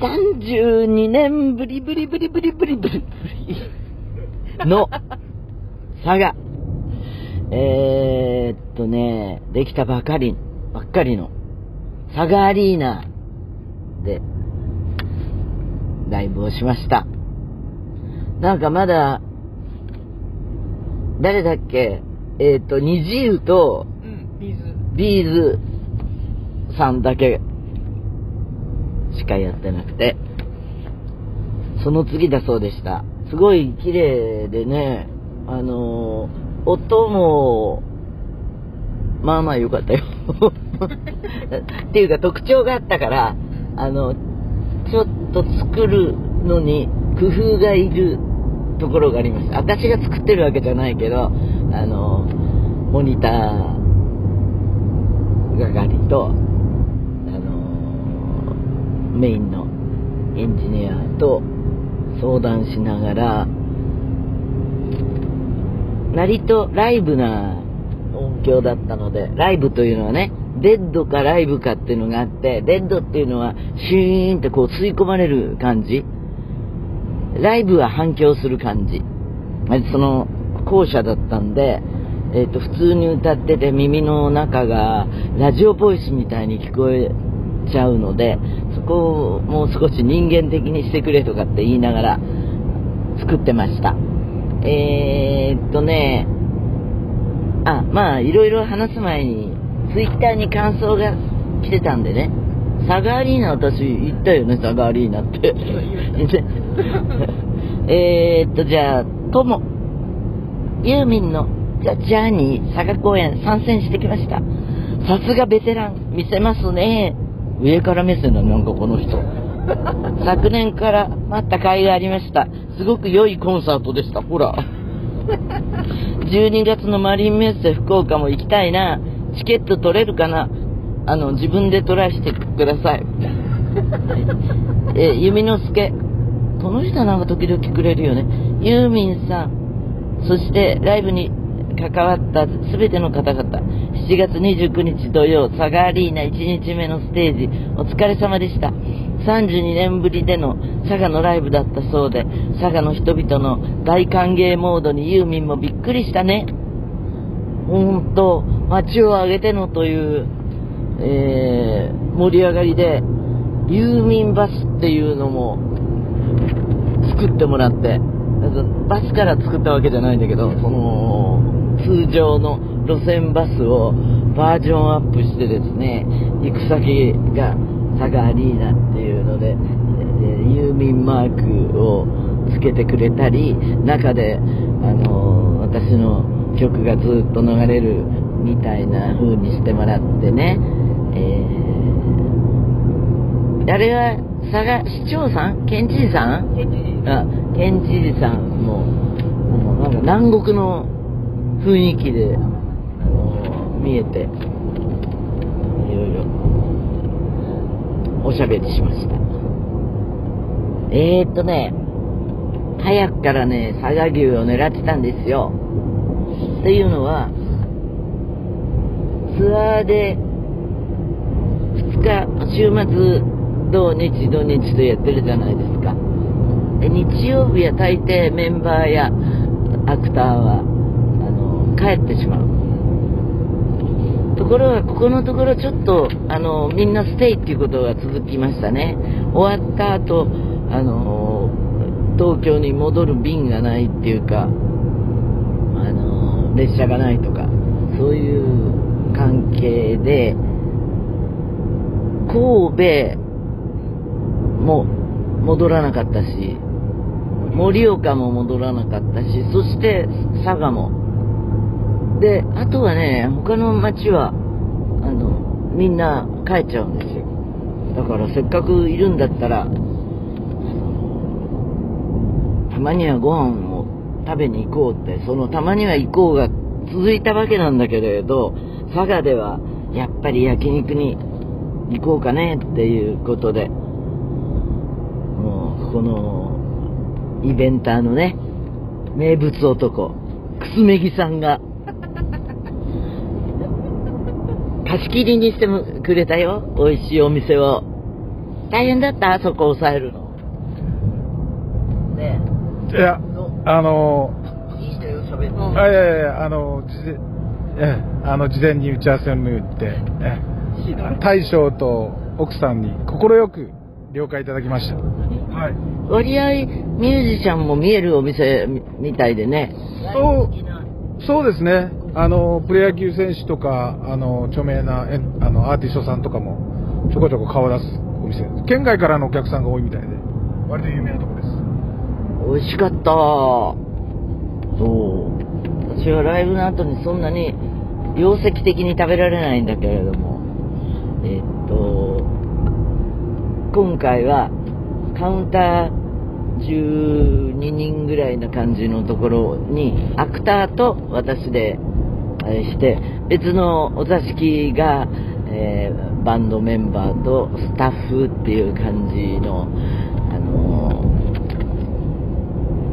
32年ぶりぶりぶりぶりぶりぶりぶりの佐賀。えー、っとね、できたばかり、ばっかりの佐賀アリーナでライブをしました。なんかまだ、誰だっけ？えっ、と、二次湯と、うん、 B'z。B'zさんだけしかやってなくて、その次だそうでした。すごい綺麗でね、あのー音も、まあまあ良かったよ。っていうか特徴があったから、あの、ちょっと作るのに工夫がいるところがありました。私が作ってるわけじゃないけど、あの、モニター係と、あの、メインのエンジニアと相談しながら、割とライブな音響だったので、ライブというのはね、デッドかライブかっていうのがあって、デッドっていうのはシューンってこう吸い込まれる感じ。ライブは反響する感じ。その後者だったんで、えっ、と、普通に歌ってて耳の中がラジオボイスみたいに聞こえちゃうので、そこをもう少し人間的にしてくれとかって言いながら作ってました。えー、っとね、あ、まあ、いろいろ話す前に、ツイッターに感想が来てたんでね、サガアリーナ私言ったよね、サガアリーナって。えーっと、じゃあ、とも、ユーミンのジャジャーニー佐賀公演参戦してきました。さすがベテラン、見せますね。上から目線だ、なんかこの人。昨年から待った甲斐がありました。すごく良いコンサートでした。ほら。12月のマリンメッセ福岡も行きたいな。チケット取れるかなあの、自分でトライしてください。え、弓之助。この人なんか時々くれるよね。ユーミンさん。そして、ライブに関わった全ての方々。7月29日土曜、サガアリーナ1日目のステージ、お疲れ様でした。32年ぶりでの佐賀のライブだったそうで、佐賀の人々の大歓迎モードにユーミンもびっくりしたね。ほんと、街を挙げてのという、えー、盛り上がりで、ユーミンバスっていうのも作ってもらって、バスから作ったわけじゃないんだけど、その、通常の路線バスをバージョンアップしてですね、行く先が佐賀アリーナっていうので、えーユーミンマークをつけてくれたり、中で、あの私の曲がずっと流れるみたいな風にしてもらってね、えー、あれは佐賀市長さん？県知事さん？ケンジあ、県知事さんも、もうなんか南国の雰囲気で、あの見えて、いろいろ、おしゃべりしました。えーっとね、早くからね、佐賀牛を狙ってたんですよ。っていうのは、ツアーで、2日、週末、土日土日とやってるじゃないですか。で日曜日は大抵メンバーやアクターは帰ってしまうところがここのところちょっとあのみんなステイっていうことが続きましたね終わった後あの東京に戻る便がないっていうかあの列車がないとかそういう関係で神戸も戻らなかったし盛岡も戻らなかったし、そして佐賀も。で、あとはね、他の町は、あの、みんな帰っちゃうんですよ。だからせっかくいるんだったら、たまにはご飯を食べに行こうって、そのたまには行こうが続いたわけなんだけれど、佐賀ではやっぱり焼肉に行こうかねっていうことで、もう、この、イベンターのね、名物男、くすめぎさんが、貸し切りにしてもくれたよ。美味しいお店を。大変だった？そこ抑えるの。ねいや、あの、え。いいんだよ、喋って。あいやいやいや、あの、事前、ええ、あの、事前に打ち合わせを言って、ええ、大将と奥さんに快く了解いただきました。はい。割合ミュージシャンも見えるお店みみたいでね。そう、そうですね。あの、プロ野球選手とか、あの、著名なえあのアーティストさんとかも、ちょこちょこ顔を出すお店。県外からのお客さんが多いみたいで、割と有名なとこです。美味しかった。そう。私はライブの後にそんなに容積的に食べられないんだけれども、えっと、今回はカウンター12人ぐらいな感じのところにアクターと私でして別のお座敷が、えーバンドメンバーとスタッフっていう感じのあの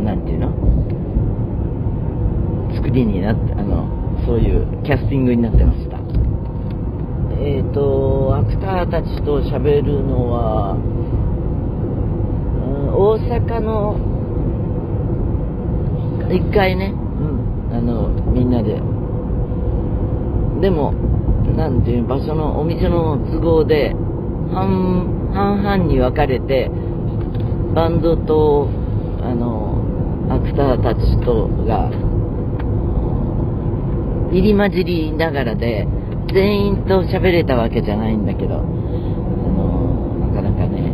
なんていうの？作りになってあのそういうキャスティングになってました。えっ、とアクターたちと喋るのは、大阪の一回ね、うん、あのみんなででもなんていう場所のお店の都合で半半々に分かれてバンドとあのアクターたちとが入り混じりながらで全員と喋れたわけじゃないんだけどあのなかなかね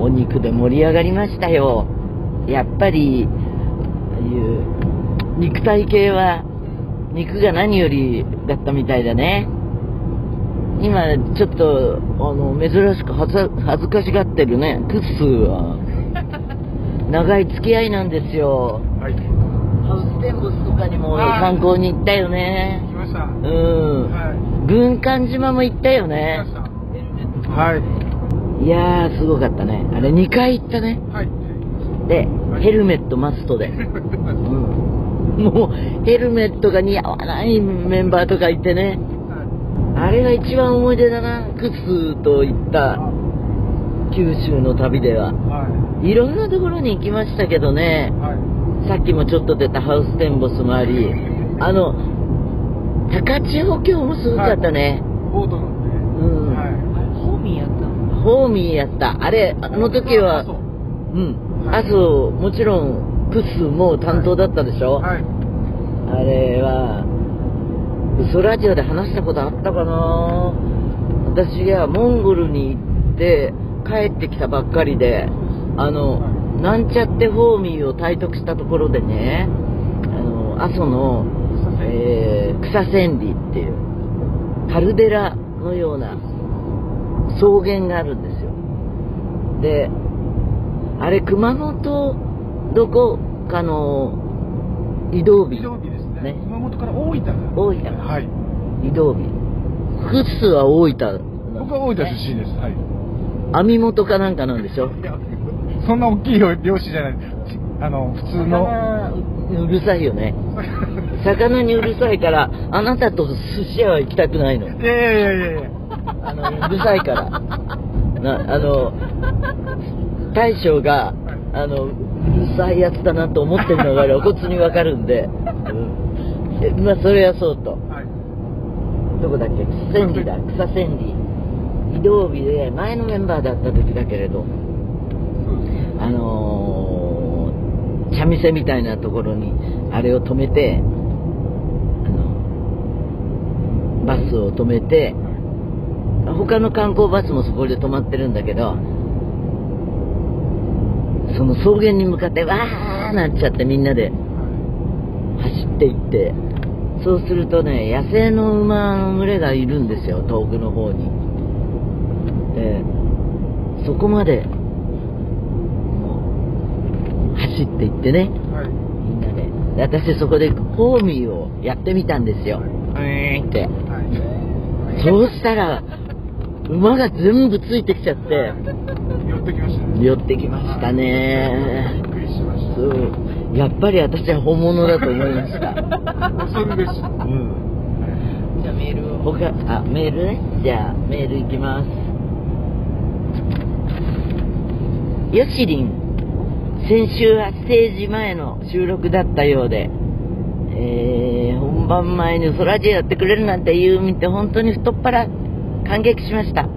お肉で盛り上がりましたよ。やっぱりああいう肉体系は肉が何よりだったみたいだね。今ちょっとあの珍しく恥ずかしがってるね。クッスーは。長い付き合いなんですよ。はい。ハウステンボスとかにもはい観光に行ったよね。来ました。はうん。い。軍艦島も行ったよね。はい。いやーすごかったね。あれ2回行ったね。はい。でヘルメットマストで、うん、もうヘルメットが似合わないメンバーとかいてね。あれが一番思い出だなクスと行った九州の旅では。はい。ろんなところに行きましたけどね。い。はい。さっきもちょっと出たハウステンボスもありあの高千穂峡もすごかったね。うん。はい。ホーミーやったのホーミーやった。あれあの時はそううん。はい。あともちろんクスも担当だったでしょ、はい。あれは嘘ラジオで話したことあったかな？私がモンゴルに行って帰ってきたばっかりであの、はいなんちゃってホーミーを体得したところでねあの阿蘇の、えー草千里っていうカルデラのような草原があるんですよ。であれ熊本どこかの移動日移動日ですね。ね熊本から大分が。大分はい。移動日フッスは大分僕は大分出身です。はい。網元かなんかなんでしょ？いや、そんな大きい漁漁師じゃない。ちあの、普通の。魚うるさいよね 魚にうるさいからあなたと寿司屋は行きたくないのいやいやいやいや。あのうるさいからなあの大将があのさいやつだなと思ってるのが露骨にわかるんで、うん。えまあそれはそうと。はい。どこだっけ？千里だ。草千里。移動日で前のメンバーだった時だけれど。あのー、茶店みたいなところにあれを止めてバスを止めて他の観光バスもそこで止まってるんだけどその草原に向かってわーなっちゃってみんなで走っていってそうするとね野生の馬の群れがいるんですよ遠くの方にでそこまで走っていってねはい。みんなでで私そこでホーミーをやってみたんですようーんってはい。そうしたら馬が全部ついてきちゃって。寄ってきましたね。寄ってきましたね。びっくりしました。そう。やっぱり私は本物だと思いました。恐るべし。うん。じゃあメールを。他あメールね。じゃあメールいきます。ヨシリン。先週はステージ前の収録だったようで、えー、本番前にソラジオやってくれるなんて言う見て本当に太っ腹感激しました。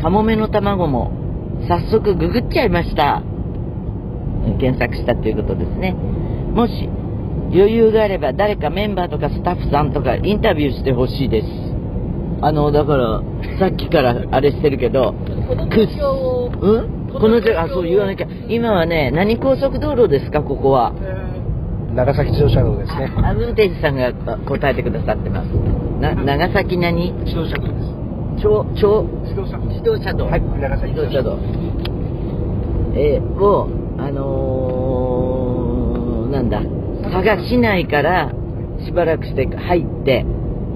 カモメの卵も早速ググっちゃいました。検索したということですね。もし余裕があれば誰かメンバーとかスタッフさんとかインタビューしてほしいです。あのだからさっきからあれしてるけどクスうん？このあそう言わなきゃ。今はね何高速道路ですかここは。長崎自動車道ですね。あ運転手さんが答えてくださってます。な長崎何？自動車道です超超自動車道自動車道はい自動車道えー、をあのー、なんだ佐賀市内からしばらくして入って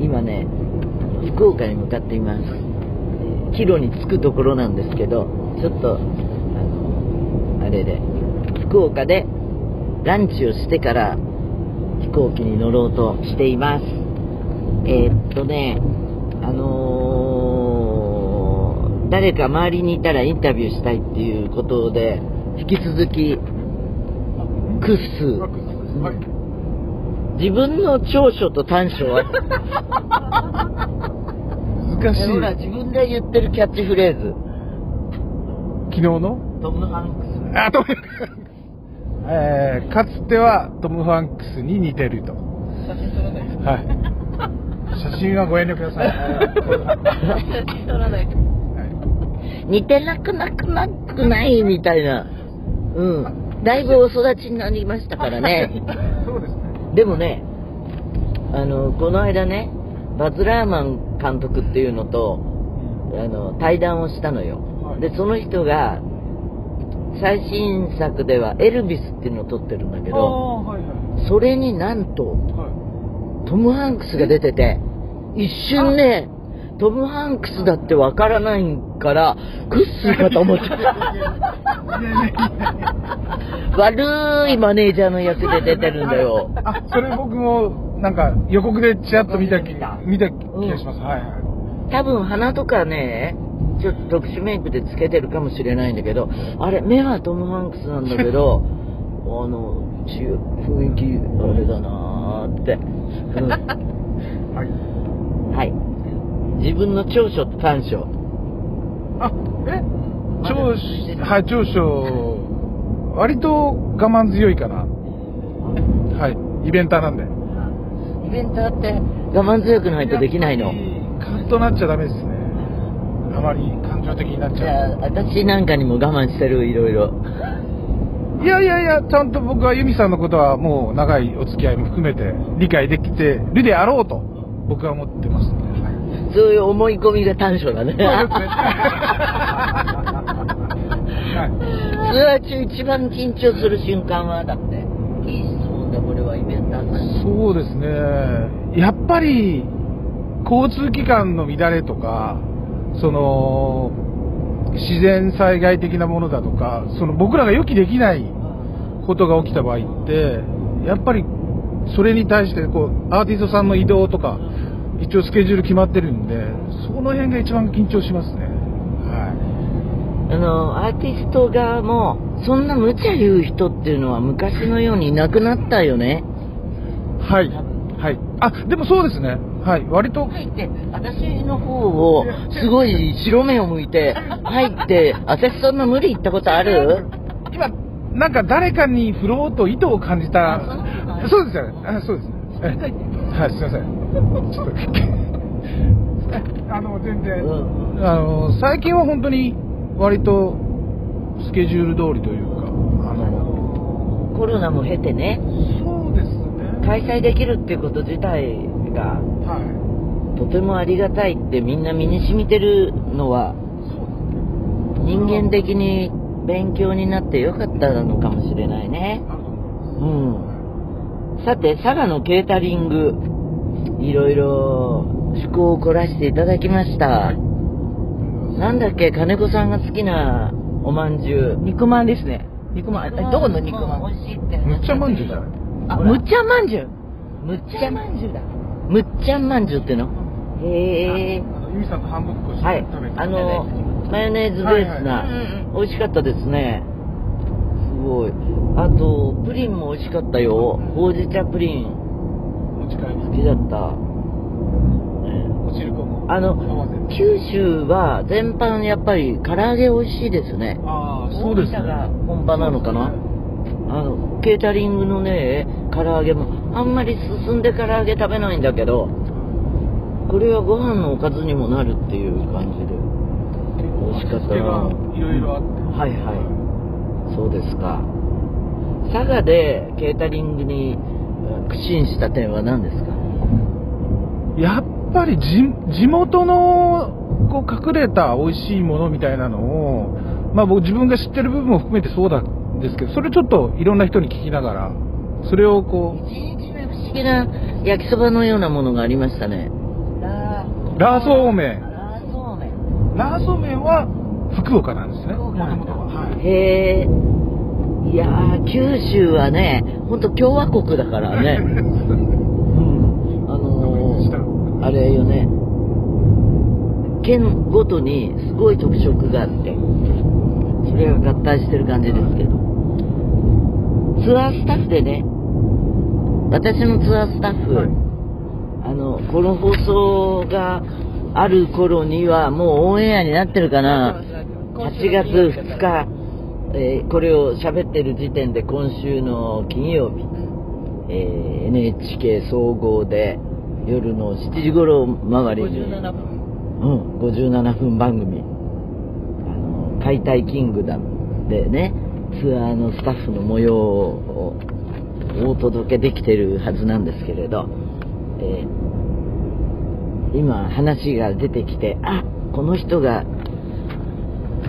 今ね福岡に向かっています帰路に着くところなんですけどちょっとあのあれで福岡でランチをしてから飛行機に乗ろうとしていますえー、っとねあのー、誰か周りにいたらインタビューしたいっていうことで引き続きクッス、はい、自分の長所と短所は？難しい。ほら自分で言ってるキャッチフレーズ。昨日の？トム・ハンクス。あトムえー、かつてはトム・ハンクスに似てると。写真撮らない。はい。写真はご遠慮ください。撮らない似てなくなくなくないみたいな。うん。だいぶお育ちになりましたからね。そうですね。でもねあのこの間ねバズ・ラーマン監督っていうのとあの対談をしたのよ、はい、でその人が最新作ではエルビスっていうのを撮ってるんだけど、はいはい、それになんと、はい、トム・ハンクスが出てて一瞬ねトム・ハンクスだってわからないから クッスーかと思って。悪いマネージャーの役で出てるんだよ。あそれ僕もなんか予告でちらっと見た見た見た気がします、うん、はいはい。多分鼻とかねちょっと特殊メイクでつけてるかもしれないんだけどあれ目はトム・ハンクスなんだけど あの雰囲気あれだなーって、うん、はい。はい自分の長所と短所。あえ？長所？はい長所。割と我慢強いかな。はい。イベンターなんで。イベンターって我慢強くないとできないの。カッとなっちゃダメですね。あまり感情的になっちゃう。私なんかにも我慢してるいろいろ。いやいやいやちゃんと僕はユミさんのことはもう長いお付き合いも含めて理解できてるであろうと僕は思ってます。ねそういう思い込みが短所だね。それは 一番緊張する瞬間はだって。いい質問だ、これはイベントそうですね。やっぱり、交通機関の乱れとか、その、自然災害的なものだとか、その僕らが予期できないことが起きた場合って、やっぱりそれに対してこうアーティストさんの移動とか一応スケジュール決まってるんで、その辺が一番緊張しますね。はい。あの、アーティスト側も、そんな無茶言う人っていうのは昔のようにいなくなったよね。はい。はい。あ、でもそうですね。はい。割と。入って、私の方を、すごい白目を向いて、入って、私そんな無理言ったことある？今、なんか誰かに振ろうと意図を感じた。そうですよね。あそうです。はい、すいません。ちょっと。あの、全然、うん、あの、最近は本当に割とスケジュール通りというか、あの、コロナも経てね、そうですね。開催できるってこと自体が、はい、とてもありがたいってみんな身に染みてるのは、人間的に勉強になってよかったのかもしれないね。うん。さて、佐賀のケータリング、いろいろ趣向を凝らしていただきました。なんだっけ、金子さんが好きなおまんじゅう。肉まんですね。肉まん、どこの肉まん？美味しいって。むっちゃまんじゅうだ。あ、むっちゃまんじゅう？むっちゃまんじゅうだ。むっちゃまんじゅうっての？へえ。ゆみさんと半分こして食べてはい。あの、マヨネーズベースな、美味しかったですね。ごい。あと、プリンも美味しかったよ。ほうじ茶プリン、持ち帰り好きだった。ねお汁粉もあの九州は全般やっぱり唐揚げ美味しいですね。ああそうですが本場なのかなあの、ケータリングのね、唐揚げも、あんまり進んで唐揚げ食べないんだけど、これはご飯のおかずにもなるっていう感じで。美味しかったながいろいろあってはいはい。そうですか。佐賀でケータリングにうん苦心した点は何ですか？やっぱり地地元のこう隠れた美味しいものみたいなのを、まあ、僕自分が知ってる部分も含めてそうなんですけどそれちょっといろんな人に聞きながらそれをこ一日目不思議な焼きそばのようなものがありましたね。ラーソーメン。ラーそうめん。ラーソーメン。は福岡なんですね。は。はい。へえ。いやー、九州はね、ほんと共和国だからね。うん。あのー、あれよね。県ごとにすごい特色があって、それが合体してる感じですけど。ツアースタッフでね、私のツアースタッフ、はいあの、この放送がある頃にはもうオンエアになってるかな。8月2日、えーこれを喋ってる時点で今週の金曜日、えー NHK 総合で夜の7時頃周りに、57分。うん、57分番組、あの、解体キングダムでね、ツアーのスタッフの模様をお届けできてるはずなんですけれど、えー今話が出てきて、あ、この人が、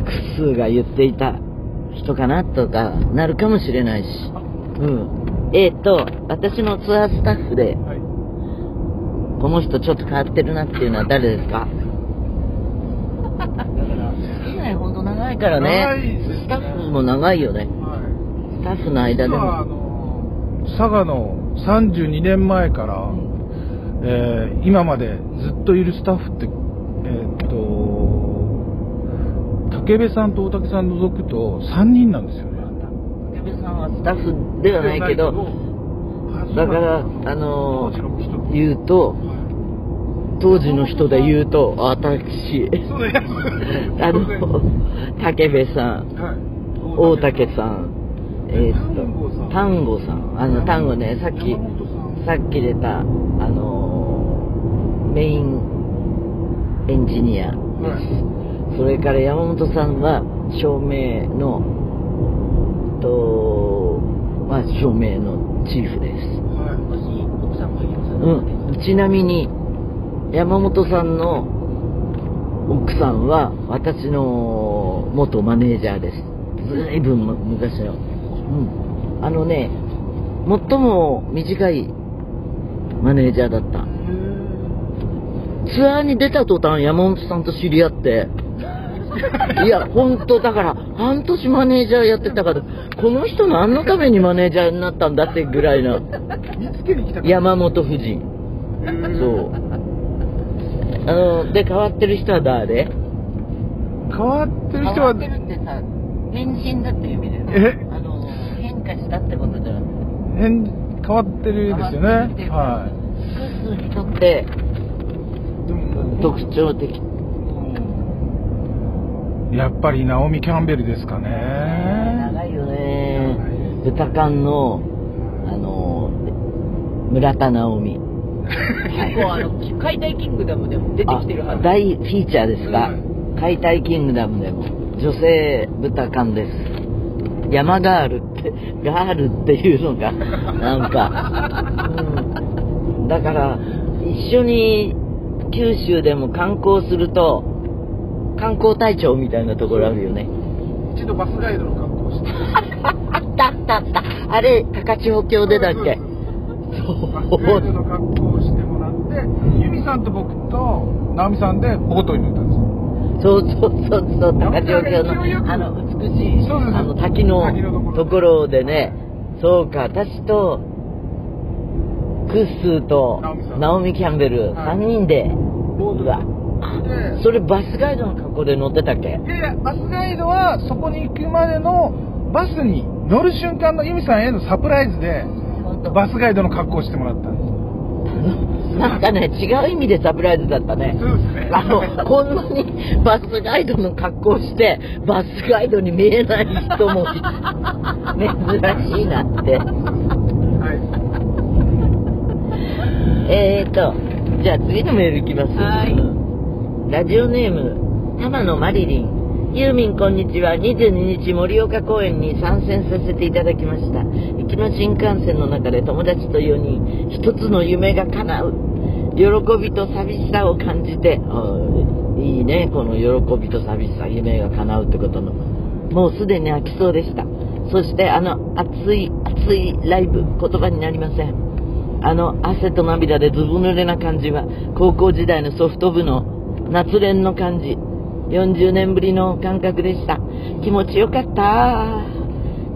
クスが言っていた人かなとかなるかもしれないし、うん。えーっと、私のツアースタッフで、はいこの人ちょっと変わってるなっていうのは誰ですか？だから、付き合いほんと長いから長いねですね。スタッフも長いよね。はいスタッフの間で実はあも。の佐賀の32年前から、えー今までずっといるスタッフって、と竹部さんと大竹さん除くと3人なんですよね。竹部さんはスタッフではないけど、だから、あのー言うと、当時の人で言うと、私、あの、竹部さん、はい。大竹さん、えーっと、丹後さん、あの、丹後ね、さっき、さっき出た、あのーメインエンジニアです。それから山本さんは、照明の、と、まあ、照明のチーフです。奥さんもいうん。ちなみに、山本さんの奥さんは、私の元マネージャーです。ずいぶん昔の。うん。あのね、最も短いマネージャーだった。ツアーに出た途端山本さんと知り合って、いや、本当だから、半年マネージャーやってたから、この人何のためにマネージャーになったんだってぐらいな、見つけに来た山本夫人。そう。あの、で、変わってる人は誰？変わってる人は変わってるってさ、変身だっていう意味で。え？あの、変化したってことじゃなくて。変変わってるですよねは複数にとって特徴的。やっぱりナオミ・キャンベルですかね。長いよね。豚館の、あの、村田直美。結構あの、解体キングダムでも出てきてるはあず。大フィーチャーですか。うん。解体キングダムでも。女性豚館です。山ガールってガールっていうのがなんか、うん、だから一緒に九州でも観光すると観光隊長みたいなところあるよね。一度バスガイドの格好をして。あったあったあった。あれ高千穂峡でだっけ？バスガイドの格好をしてもらってユミさんと僕と直美さんでボートに乗ったんですよ。そうそうそうそう、高千穂峡の、あの、美しい、あの、滝のところで。ね、そうか、私と、クッスーとナオミキャンベル、はい。3人で、ボートそれバスガイドの格好で乗ってたっけ？いやいやバスガイドはそこに行くまでのバスに乗る瞬間の由美さんへのサプライズでバスガイドの格好をしてもらったんです。なんかね、違う意味でサプライズだったね。そうですね。あの、こんなにバスガイドの格好して、バスガイドに見えない人も珍しいなって。はい。えーと、じゃあ次のメールいきます。はいラジオネーム、玉野マリリン。ユーミンこんにちは。22日盛岡公演に参戦させていただきました。行きの新幹線の中で友達と4人、一つの夢が叶う。喜びと寂しさを感じて、いいね、この喜びと寂しさ、夢が叶うってことの。もうすでに飽きそうでした。そしてあの熱い熱いライブ、言葉になりません。あの汗と涙でずぶ濡れな感じは高校時代のソフト部の夏練の感じ。40年ぶりの感覚でした。気持ちよかった。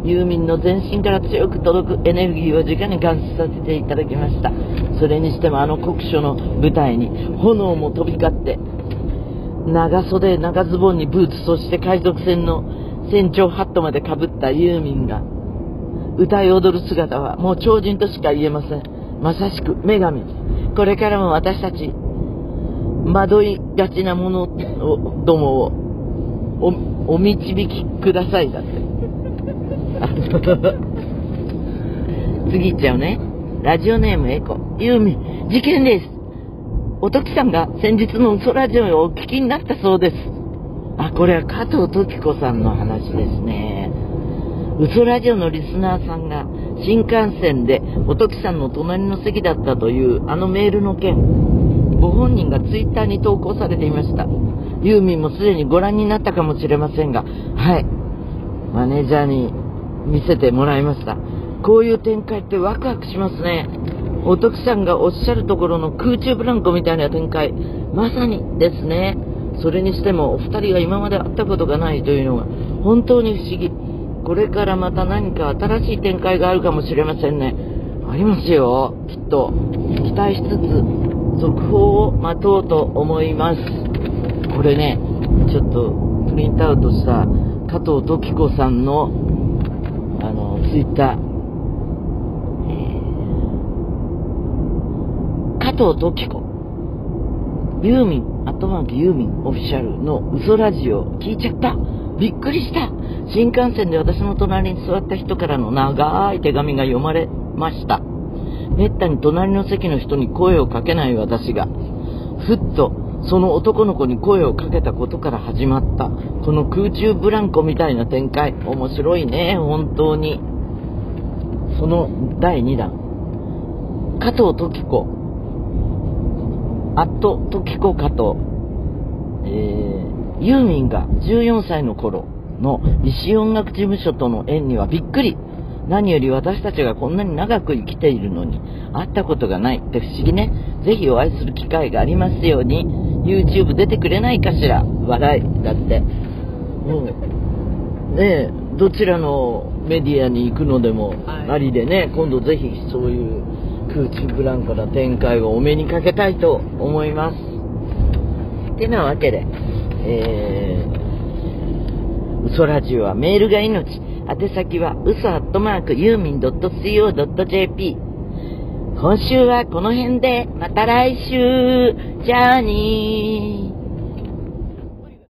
ユーミンの全身から強く届くエネルギーを直に感じさせていただきました。それにしてもあの酷暑の舞台に炎も飛び交って長袖長ズボンにブーツそして海賊船の船長ハットまでかぶったユーミンが歌い踊る姿はもう超人としか言えません。まさしく女神。これからも私たち惑いがちなものをどもをお導きくださいだって。次いっちゃうね。ラジオネームエコ。ユーミン。事件です。おときさんが先日の嘘ラジオをお聞きになったそうです。あこれは加藤時子さんの話ですね。嘘ラジオのリスナーさんが新幹線でおときさんの隣の席だったというあのメールの件。ご本人がツイッターに投稿されていました。ユーミンもすでにご覧になったかもしれませんがはい。マネージャーに見せてもらいました。こういう展開ってワクワクしますね。おときさんがおっしゃるところの空中ブランコみたいな展開まさにですね。それにしてもお二人が今まで会ったことがないというのが本当に不思議。これからまた何か新しい展開があるかもしれませんね。ありますよ。きっと。期待しつつ。続報を待とうと思います。これねちょっとプリントアウトした加藤時子さんのあのツイッター、加藤時子。ユーミンアットマークユーミンオフィシャルの嘘ラジオ。聞いちゃった。びっくりした。新幹線で私の隣に座った人からの長い手紙が読まれました。めったに隣の席の人に声をかけない私がふっとその男の子に声をかけたことから始まったこの空中ブランコみたいな展開。面白いね本当に。その第2弾。加藤時子。アット時子加藤。えー、ユーミンが14歳の頃の石音楽事務所との縁にはびっくり。何より私たちがこんなに長く生きているのに会ったことがないって不思議ね。ぜひお会いする機会がありますように YouTube 出てくれないかしら？笑いだって。うん。ねえどちらのメディアに行くのでもはい。ありでね、今度ぜひそういう空中ブランコな展開をお目にかけたいと思います。てなわけで、えー、嘘ラジオはメールが命。宛先は嘘アットマークユーミン .co.jp。今週はこの辺で、また来週、じゃあにー。